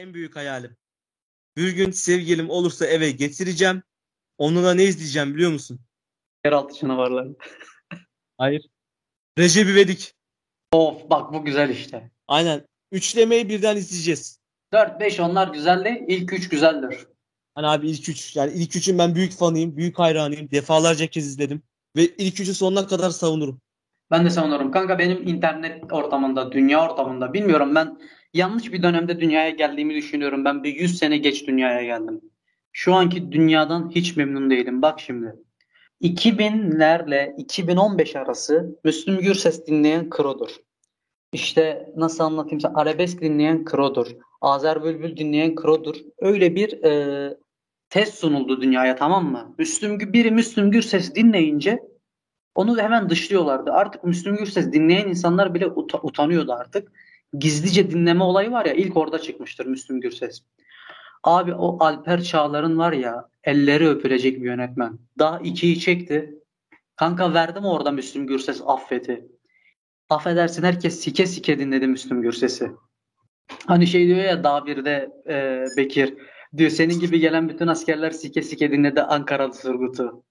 en büyük hayalim. Bir gün sevgilim olursa eve getireceğim. Onunla ne izleyeceğim biliyor musun? Yeraltı canavarları. Hayır. Recep İvedik. Of bak bu güzel işte. Aynen. Üçlemeyi birden izleyeceğiz. 4-5 onlar güzel değil. İlk 3 güzeldir. Hani abi ilk üç. Yani ilk üçün ben büyük fanıyım. Büyük hayranıyım. Defalarca kez izledim. Ve ilk üçü sonuna kadar savunurum. Ben de savunurum. Kanka benim internet ortamında, dünya ortamında bilmiyorum ben yanlış bir dönemde dünyaya geldiğimi düşünüyorum. Ben bir 100 sene geç dünyaya geldim. Şu anki dünyadan hiç memnun değilim. Bak şimdi. 2000'lerle 2015 arası Müslüm Gürses dinleyen krodur. İşte nasıl anlatayım sana arabesk dinleyen krodur. Azer Bülbül dinleyen krodur. Öyle bir e, test sunuldu dünyaya tamam mı? Müslüm biri Müslüm Gürses dinleyince onu hemen dışlıyorlardı. Artık Müslüm Gürses dinleyen insanlar bile ut- utanıyordu artık. Gizlice dinleme olayı var ya ilk orada çıkmıştır Müslüm Gürses. Abi o Alper Çağlar'ın var ya elleri öpülecek bir yönetmen. Daha ikiyi çekti. Kanka verdim orada Müslüm Gürses affeti. Affedersin herkes sike sike dinledi Müslüm Gürses'i. Hani şey diyor ya daha bir de e, Bekir diyor senin gibi gelen bütün askerler sike sike dinledi Ankaralı Surgut'u.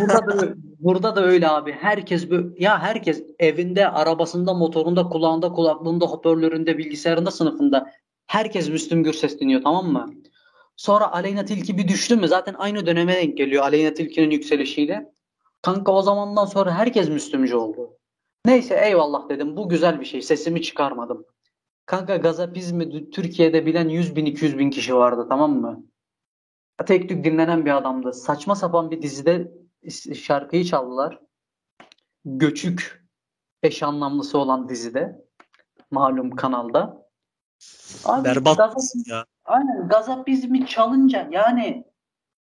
Burada da, burada da öyle abi. Herkes böyle, ya herkes evinde, arabasında, motorunda, kulağında, kulaklığında, hoparlöründe, bilgisayarında, sınıfında herkes Müslüm Gürses dinliyor tamam mı? Sonra Aleyna Tilki bir düştü mü zaten aynı döneme denk geliyor Aleyna Tilki'nin yükselişiyle. Kanka o zamandan sonra herkes Müslümcü oldu. Neyse eyvallah dedim. Bu güzel bir şey. Sesimi çıkarmadım. Kanka gazapizmi Türkiye'de bilen 100 bin 200 bin kişi vardı tamam mı? Tek tük dinlenen bir adamdı. Saçma sapan bir dizide şarkıyı çaldılar. Göçük eş anlamlısı olan dizide. Malum kanalda. Abi, Berbat gazap, ya. Aynen gazapizmi çalınca yani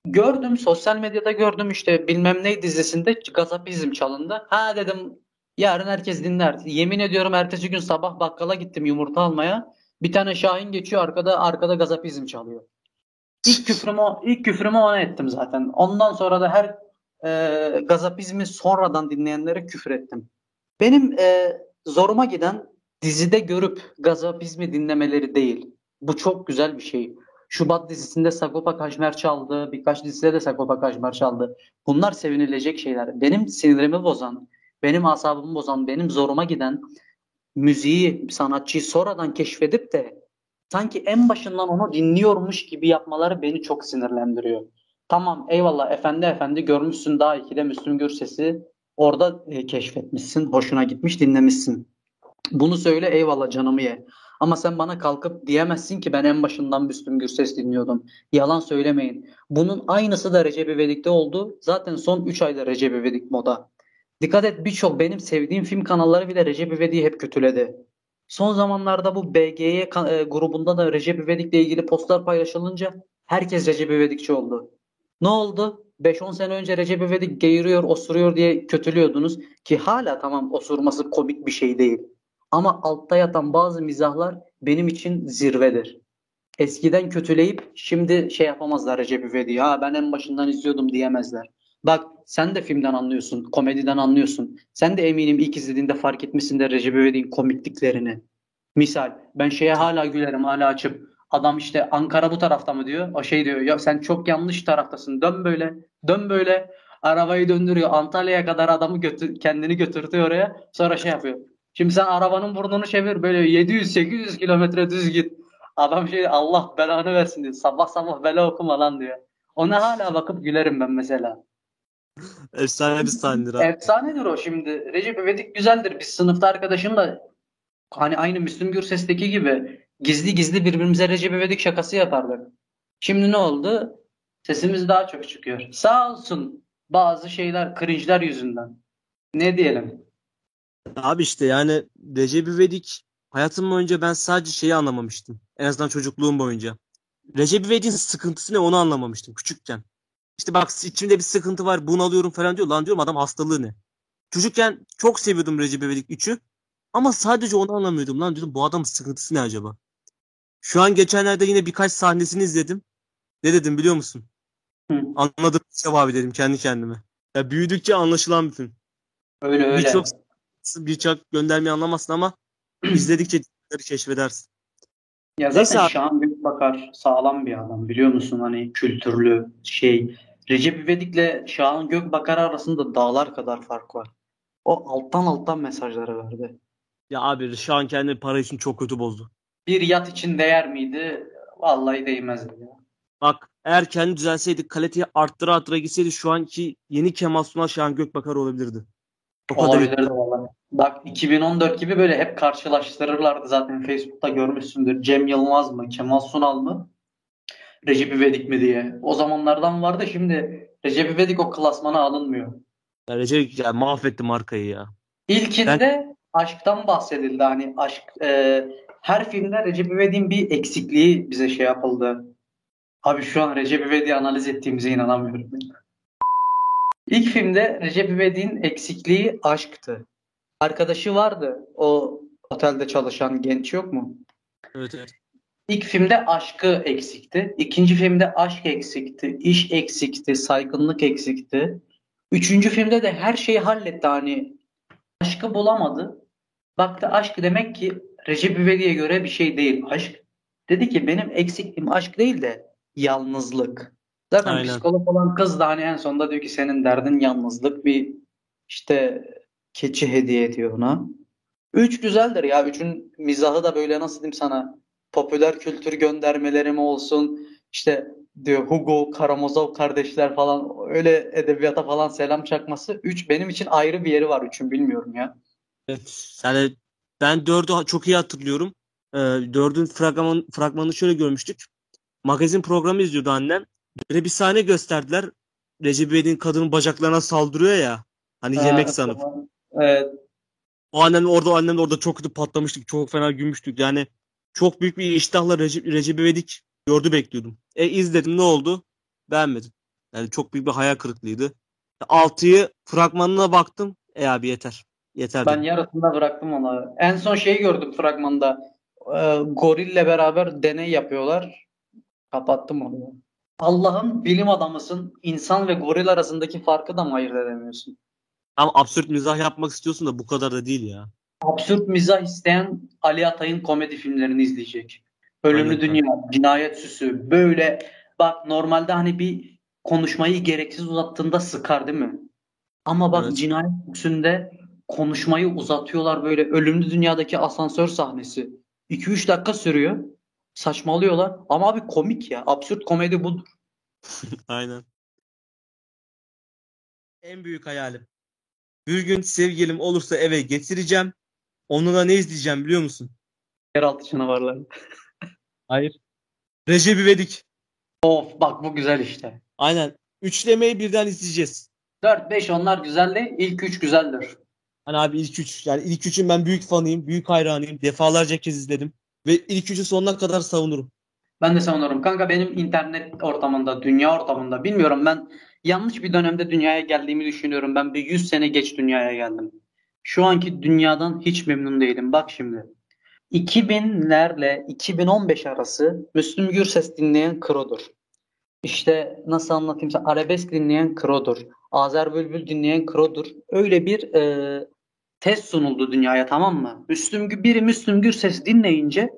gördüm sosyal medyada gördüm işte bilmem ne dizisinde gazapizm çalındı. Ha dedim Yarın herkes dinler. Yemin ediyorum ertesi gün sabah bakkala gittim yumurta almaya. Bir tane Şahin geçiyor arkada arkada gazapizm çalıyor. İlk küfrümü, ilk küfrümü ona ettim zaten. Ondan sonra da her e, gazapizmi sonradan dinleyenlere küfür ettim. Benim e, zoruma giden dizide görüp gazapizmi dinlemeleri değil. Bu çok güzel bir şey. Şubat dizisinde Sagopa Kajmer çaldı. Birkaç dizide de Sagopa Kajmer çaldı. Bunlar sevinilecek şeyler. Benim sinirimi bozan, benim asabımı bozan, benim zoruma giden müziği, sanatçıyı sonradan keşfedip de sanki en başından onu dinliyormuş gibi yapmaları beni çok sinirlendiriyor. Tamam eyvallah efendi efendi görmüşsün daha iki de Müslüm Gürses'i orada e, keşfetmişsin, hoşuna gitmiş dinlemişsin. Bunu söyle eyvallah canımı ye. Ama sen bana kalkıp diyemezsin ki ben en başından Müslüm Gürses dinliyordum. Yalan söylemeyin. Bunun aynısı da Recep İvedik'te oldu. Zaten son 3 ayda Recep İvedik moda. Dikkat et birçok benim sevdiğim film kanalları bile Recep İvedik'i hep kötüledi. Son zamanlarda bu BGY e, grubunda da Recep İvedik'le ilgili postlar paylaşılınca herkes Recep İvedikçi oldu. Ne oldu? 5-10 sene önce Recep İvedik geğiriyor, osuruyor diye kötülüyordunuz ki hala tamam osurması komik bir şey değil. Ama altta yatan bazı mizahlar benim için zirvedir. Eskiden kötüleyip şimdi şey yapamazlar Recep İvedik'i. Ha ben en başından izliyordum diyemezler. Bak sen de filmden anlıyorsun, komediden anlıyorsun. Sen de eminim ilk izlediğinde fark etmişsindir Recep İvedik'in komikliklerini. Misal ben şeye hala gülerim, hala açıp adam işte Ankara bu tarafta mı diyor. O şey diyor ya sen çok yanlış taraftasın. Dön böyle, dön böyle. Arabayı döndürüyor. Antalya'ya kadar adamı götür, kendini götürtüyor oraya. Sonra şey yapıyor. Şimdi sen arabanın burnunu çevir böyle 700-800 kilometre düz git. Adam şey Allah belanı versin diyor. Sabah sabah bela okuma lan diyor. Ona hala bakıp gülerim ben mesela. Efsane bir sahnedir abi. Efsanedir o şimdi. Recep İvedik güzeldir. Biz sınıfta arkadaşımla hani aynı Müslüm Gürses'teki gibi gizli gizli birbirimize Recep İvedik şakası yapardık. Şimdi ne oldu? Sesimiz daha çok çıkıyor. Sağ olsun bazı şeyler cringe'ler yüzünden. Ne diyelim? Abi işte yani Recep İvedik hayatım boyunca ben sadece şeyi anlamamıştım. En azından çocukluğum boyunca. Recep İvedik'in sıkıntısı ne onu anlamamıştım küçükken. İşte bak içimde bir sıkıntı var bunalıyorum falan diyor. Lan diyorum adam hastalığı ne? Çocukken çok seviyordum Recep İvedik 3'ü. Ama sadece onu anlamıyordum. Lan diyordum bu adamın sıkıntısı ne acaba? Şu an geçenlerde yine birkaç sahnesini izledim. Ne dedim biliyor musun? Hı. Anladım abi dedim kendi kendime. Ya büyüdükçe anlaşılan bir film. Öyle öyle. Birçok birçok göndermeyi anlamazsın ama izledikçe keşfedersin. Ya zaten Neyse, Şahan, Gökbakar sağlam bir adam biliyor musun? Hani kültürlü şey. Recep İvedik'le Şahan Gökbakar arasında dağlar kadar fark var. O alttan alttan mesajları verdi. Ya abi şu an kendini para için çok kötü bozdu. Bir yat için değer miydi? Vallahi değmezdi ya. Bak eğer kendi düzelseydi kaliteyi arttıra arttıra gitseydi şu anki yeni Kemal Sunal Şahan Gökbakar olabilirdi. O kadar. Olabilirdi vallahi. Bak 2014 gibi böyle hep karşılaştırırlardı zaten Facebook'ta görmüşsündür. Cem Yılmaz mı, Kemal Sunal mı, Recep İvedik mi diye. O zamanlardan vardı şimdi Recep İvedik o klasmana alınmıyor. Ya Recep ya mahvetti markayı ya. İlkinde aşktan bahsedildi. Hani aşk e, her filmde Recep İvedik'in bir eksikliği bize şey yapıldı. Abi şu an Recep İvedik'i analiz ettiğimize inanamıyorum. İlk filmde Recep İvedik'in eksikliği aşktı. Arkadaşı vardı. O otelde çalışan genç yok mu? Evet evet. İlk filmde aşkı eksikti. İkinci filmde aşk eksikti. iş eksikti. Saygınlık eksikti. Üçüncü filmde de her şeyi halletti. Hani aşkı bulamadı. Baktı aşk demek ki Recep İvedik'e göre bir şey değil. Aşk. Dedi ki benim eksikliğim aşk değil de yalnızlık. Zaten Aynen. psikolog olan kız da hani en sonunda diyor ki senin derdin yalnızlık. Bir işte keçi hediye ediyor ona. Üç güzeldir ya. Üçün mizahı da böyle nasıl diyeyim sana popüler kültür göndermeleri mi olsun işte diyor Hugo, Karamazov kardeşler falan öyle edebiyata falan selam çakması. Üç benim için ayrı bir yeri var üçün bilmiyorum ya. Evet. Yani ben dördü çok iyi hatırlıyorum. Ee, dördün fragman, fragmanını şöyle görmüştük. Magazin programı izliyordu annem. Böyle bir sahne gösterdiler. Recep İvedik'in kadının bacaklarına saldırıyor ya. Hani yemek Ha, sanıp. tamam. Evet. O annem orada o annem de orada çok kötü patlamıştık. Çok fena gülmüştük. Yani çok büyük bir iştahla Recep, Recep İvedik gördü bekliyordum. E izledim ne oldu? Beğenmedim. Yani çok büyük bir hayal kırıklığıydı. Altıyı fragmanına baktım. E abi yeter. Yeter Ben yarısında bıraktım onu. En son şeyi gördüm fragmanda. Ee, gorille beraber deney yapıyorlar. Kapattım onu. Allah'ın bilim adamısın. İnsan ve goril arasındaki farkı da mı ayırt edemiyorsun? Ama absürt mizah yapmak istiyorsun da bu kadar da değil ya. Absürt mizah isteyen Ali Atay'ın komedi filmlerini izleyecek. Ölümlü Aynen. Dünya, Cinayet Süsü. Böyle bak normalde hani bir konuşmayı gereksiz uzattığında sıkar değil mi? Ama bak Evet. Cinayet Süsü'nde konuşmayı uzatıyorlar böyle. Ölümlü Dünya'daki asansör sahnesi. 2-3 dakika sürüyor. Saçmalıyorlar. Ama abi komik ya. Absürt komedi budur. Aynen. En büyük hayalim. Bir gün sevgilim olursa eve getireceğim. Onunla ne izleyeceğim biliyor musun? Yeraltı canavarları. Hayır. Recep İvedik. Of bak bu güzel işte. Aynen. Üçlemeyi birden izleyeceğiz. 4-5 onlar güzel de ilk 3 güzeldir. Hani abi ilk üç. Yani ilk üçün ben büyük fanıyım. Büyük hayranıyım. Defalarca kez izledim. Ve ilk üçü sonuna kadar savunurum. Ben de savunurum. Kanka benim internet ortamında, dünya ortamında bilmiyorum ben yanlış bir dönemde dünyaya geldiğimi düşünüyorum. Ben bir 100 sene geç dünyaya geldim. Şu anki dünyadan hiç memnun değilim. Bak şimdi. 2000'lerle 2015 arası Müslüm Gürses dinleyen krodur. İşte nasıl anlatayım sana arabesk dinleyen krodur. Azer Bülbül dinleyen krodur. Öyle bir e, test sunuldu dünyaya tamam mı? Müslüm biri Müslüm Gürses dinleyince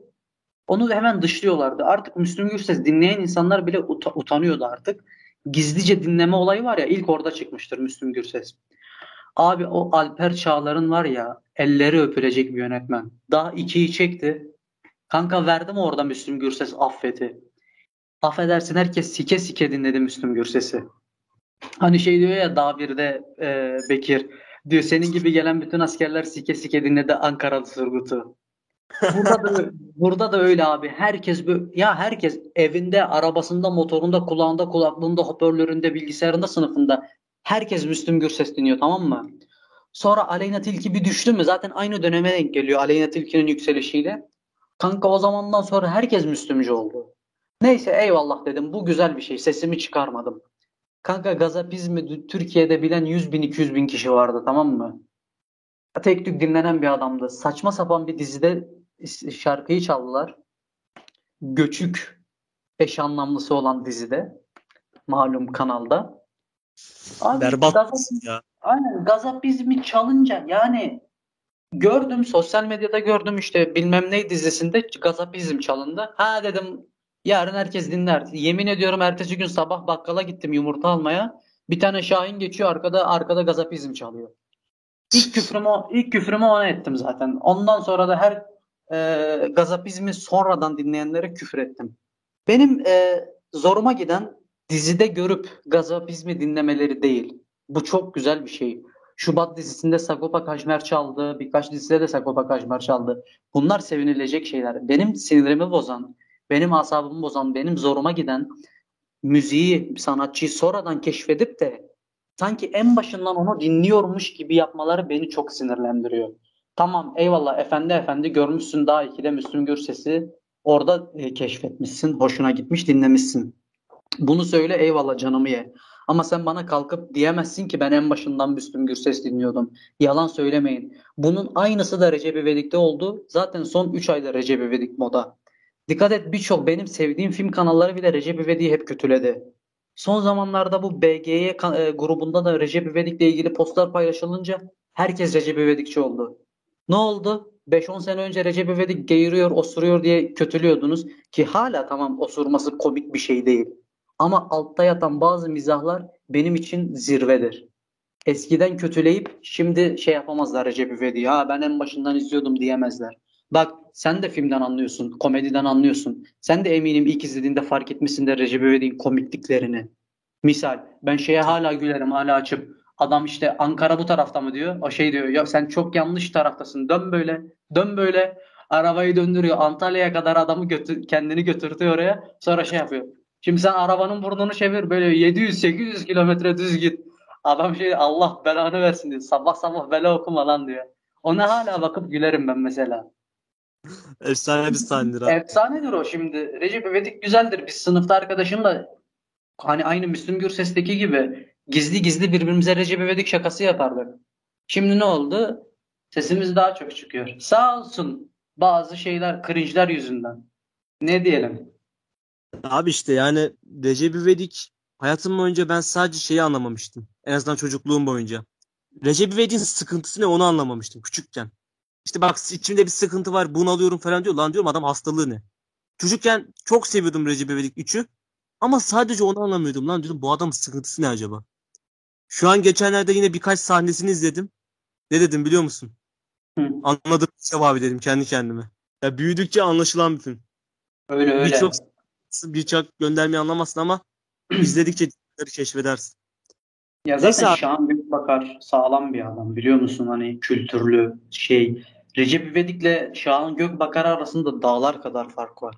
onu hemen dışlıyorlardı. Artık Müslüm Gürses dinleyen insanlar bile uta- utanıyordu artık. Gizlice dinleme olayı var ya ilk orada çıkmıştır Müslüm Gürses. Abi o Alper Çağlar'ın var ya elleri öpülecek bir yönetmen. Daha ikiyi çekti. Kanka verdim orada Müslüm Gürses affeti. Affedersin herkes sike sike dinledi Müslüm Gürses'i. Hani şey diyor ya daha birde e, Bekir diyor senin gibi gelen bütün askerler sike sike dinledi Ankaralı Surgut'u. Burada da burada da öyle abi. Herkes böyle ya herkes evinde, arabasında, motorunda, kulağında, kulaklığında, hoparlöründe, bilgisayarında, sınıfında herkes Müslüm Gürses dinliyor tamam mı? Sonra Aleyna Tilki bir düştü mü? Zaten aynı döneme denk geliyor Aleyna Tilki'nin yükselişiyle. Kanka o zamandan sonra herkes Müslümcü oldu. Neyse eyvallah dedim. Bu güzel bir şey. Sesimi çıkarmadım. Kanka gazapizmi Türkiye'de bilen 100 bin 200 bin kişi vardı tamam mı? Tek tük dinlenen bir adamdı. Saçma sapan bir dizide şarkıyı çaldılar. Göçük eş anlamlısı olan dizide. Malum kanalda. Abi, Berbat gazap- ya. Aynen gazapizmi çalınca yani gördüm sosyal medyada gördüm işte bilmem ne dizisinde gazapizm çalındı. Ha dedim Yarın herkes dinler. Yemin ediyorum ertesi gün sabah bakkala gittim yumurta almaya. Bir tane Şahin geçiyor arkada arkada gazapizm çalıyor. İlk küfrümü ilk küfrümü ona ettim zaten. Ondan sonra da her e, gazapizmi sonradan dinleyenlere küfür ettim. Benim e, zoruma giden dizide görüp gazapizmi dinlemeleri değil. Bu çok güzel bir şey. Şubat dizisinde Sagopa Kajmer çaldı. Birkaç dizide de Sagopa Kajmer çaldı. Bunlar sevinilecek şeyler. Benim sinirimi bozan, benim asabımı bozan, benim zoruma giden müziği, sanatçıyı sonradan keşfedip de sanki en başından onu dinliyormuş gibi yapmaları beni çok sinirlendiriyor. Tamam eyvallah efendi efendi görmüşsün daha ikide Müslüm Gürses'i orada e, keşfetmişsin, hoşuna gitmiş dinlemişsin. Bunu söyle eyvallah canımı ye. Ama sen bana kalkıp diyemezsin ki ben en başından Müslüm Gürses dinliyordum. Yalan söylemeyin. Bunun aynısı da Recep İvedik'te oldu. Zaten son 3 ayda Recep İvedik moda. Dikkat et birçok benim sevdiğim film kanalları bile Recep İvedik'i hep kötüledi. Son zamanlarda bu BGY e, grubunda da Recep İvedik'le ilgili postlar paylaşılınca herkes Recep İvedikçi oldu. Ne oldu? 5-10 sene önce Recep İvedik geğiriyor, osuruyor diye kötülüyordunuz ki hala tamam osurması komik bir şey değil. Ama altta yatan bazı mizahlar benim için zirvedir. Eskiden kötüleyip şimdi şey yapamazlar Recep İvedik'i. Ha ben en başından izliyordum diyemezler. Bak sen de filmden anlıyorsun, komediden anlıyorsun. Sen de eminim ilk izlediğinde fark etmişsindir Recep İvedik'in komikliklerini. Misal ben şeye hala gülerim hala açıp adam işte Ankara bu tarafta mı diyor. O şey diyor ya sen çok yanlış taraftasın dön böyle dön böyle arabayı döndürüyor Antalya'ya kadar adamı götür, kendini götürtüyor oraya sonra şey yapıyor. Şimdi sen arabanın burnunu çevir böyle 700-800 kilometre düz git. Adam şey Allah belanı versin diyor. Sabah sabah bela okuma lan diyor. Ona hala bakıp gülerim ben mesela. Efsane bir sahnedir abi. Efsanedir o şimdi. Recep İvedik güzeldir. Biz sınıfta arkadaşımla hani aynı Müslüm Gürses'teki gibi gizli gizli birbirimize Recep İvedik şakası yapardık. Şimdi ne oldu? Sesimiz daha çok çıkıyor. Sağ olsun bazı şeyler cringe'ler yüzünden. Ne diyelim? Abi işte yani Recep İvedik hayatım boyunca ben sadece şeyi anlamamıştım. En azından çocukluğum boyunca. Recep İvedik'in sıkıntısı ne onu anlamamıştım küçükken. İşte bak içimde bir sıkıntı var bunalıyorum falan diyor. Lan diyorum adam hastalığı ne? Çocukken çok seviyordum Recep İvedik 3'ü. Ama sadece onu anlamıyordum. Lan diyordum bu adamın sıkıntısı ne acaba? Şu an geçenlerde yine birkaç sahnesini izledim. Ne dedim biliyor musun? Hı. Anladım abi dedim kendi kendime. Ya büyüdükçe anlaşılan bir film. Öyle öyle. Birçok birçok göndermeyi anlamazsın ama izledikçe keşfedersin. Ya Neyse zaten abi. Şahan Gökbakar sağlam bir adam biliyor musun? Hani kültürlü şey. Recep İvedik'le Şahan Gökbakar arasında dağlar kadar fark var.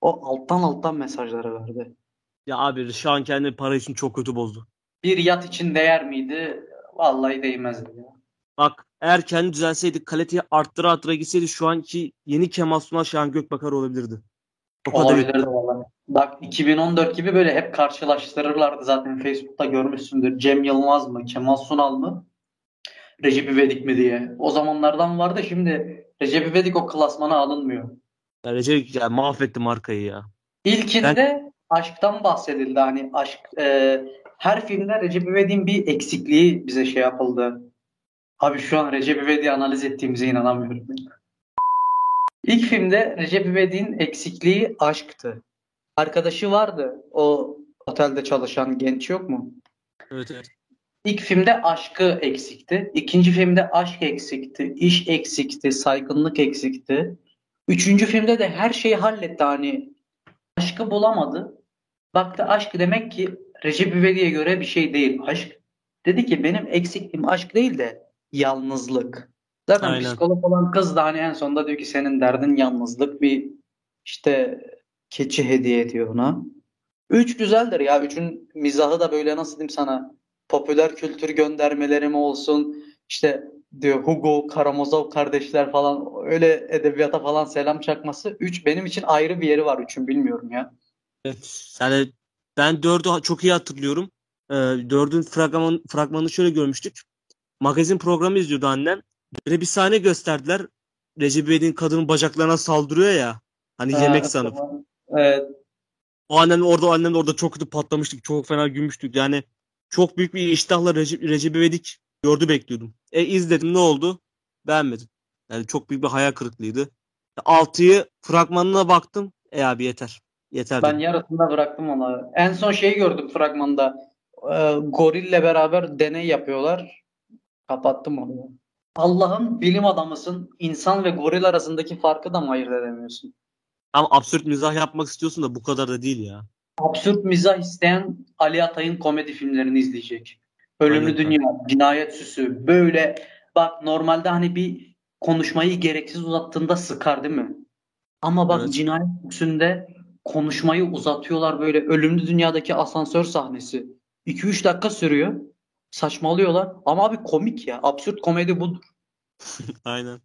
O alttan alttan mesajları verdi. Ya abi şu an kendi para için çok kötü bozdu. Bir yat için değer miydi? Vallahi değmezdi ya. Bak eğer kendi düzelseydi kaliteyi arttıra arttıra gitseydi şu anki yeni Kemal Sunal Şahan Gökbakar olabilirdi. O kadar. Olabilirdi vallahi. Bak 2014 gibi böyle hep karşılaştırırlardı zaten Facebook'ta görmüşsündür. Cem Yılmaz mı, Kemal Sunal mı, Recep İvedik mi diye. O zamanlardan vardı şimdi Recep İvedik o klasmana alınmıyor. Ya Recep ya mahvetti markayı ya. İlkinde aşktan bahsedildi. Hani aşk e, her filmde Recep İvedik'in bir eksikliği bize şey yapıldı. Abi şu an Recep İvedik'i analiz ettiğimize inanamıyorum. İlk filmde Recep İvedik'in eksikliği aşktı. Arkadaşı vardı. O otelde çalışan genç yok mu? Evet evet. İlk filmde aşkı eksikti. İkinci filmde aşk eksikti. iş eksikti. Saygınlık eksikti. Üçüncü filmde de her şeyi halletti. Hani aşkı bulamadı. Baktı aşk demek ki Recep İvedik'e göre bir şey değil. Aşk dedi ki benim eksikliğim aşk değil de yalnızlık. Zaten Aynen. psikolog olan kız da hani en sonunda diyor ki senin derdin yalnızlık. Bir işte keçi hediye ediyor ona. Üç güzeldir ya. Üçün mizahı da böyle nasıl diyeyim sana popüler kültür göndermeleri mi olsun işte diyor Hugo, Karamazov kardeşler falan öyle edebiyata falan selam çakması. Üç benim için ayrı bir yeri var üçün bilmiyorum ya. Evet. Yani ben dördü çok iyi hatırlıyorum. Ee, dördün fragman, fragmanını şöyle görmüştük. Magazin programı izliyordu annem. Böyle bir sahne gösterdiler. Recep İvedik'in kadının bacaklarına saldırıyor ya. Hani yemek Ha, sanıp. Evet. O annem orada o annem orada çok kötü patlamıştık. Çok fena gülmüştük. Yani çok büyük bir iştahla Recep, Recep İvedik gördü bekliyordum. E izledim ne oldu? Beğenmedim. Yani çok büyük bir hayal kırıklığıydı. Altıyı fragmanına baktım. E abi yeter. Yeter Ben dedim. yarısında bıraktım onu. En son şeyi gördüm fragmanda. Ee, gorille beraber deney yapıyorlar. Kapattım onu. Allah'ın bilim adamısın. İnsan ve goril arasındaki farkı da mı ayırt edemiyorsun? Ama absürt mizah yapmak istiyorsun da bu kadar da değil ya. Absürt mizah isteyen Ali Atay'ın komedi filmlerini izleyecek. Ölümlü Aynen. Dünya, Cinayet Süsü. Böyle bak normalde hani bir konuşmayı gereksiz uzattığında sıkar değil mi? Ama bak Evet. Cinayet Süsü'nde konuşmayı uzatıyorlar böyle. Ölümlü Dünya'daki asansör sahnesi. 2-3 dakika sürüyor. Saçmalıyorlar. Ama abi komik ya. Absürt komedi budur. Aynen.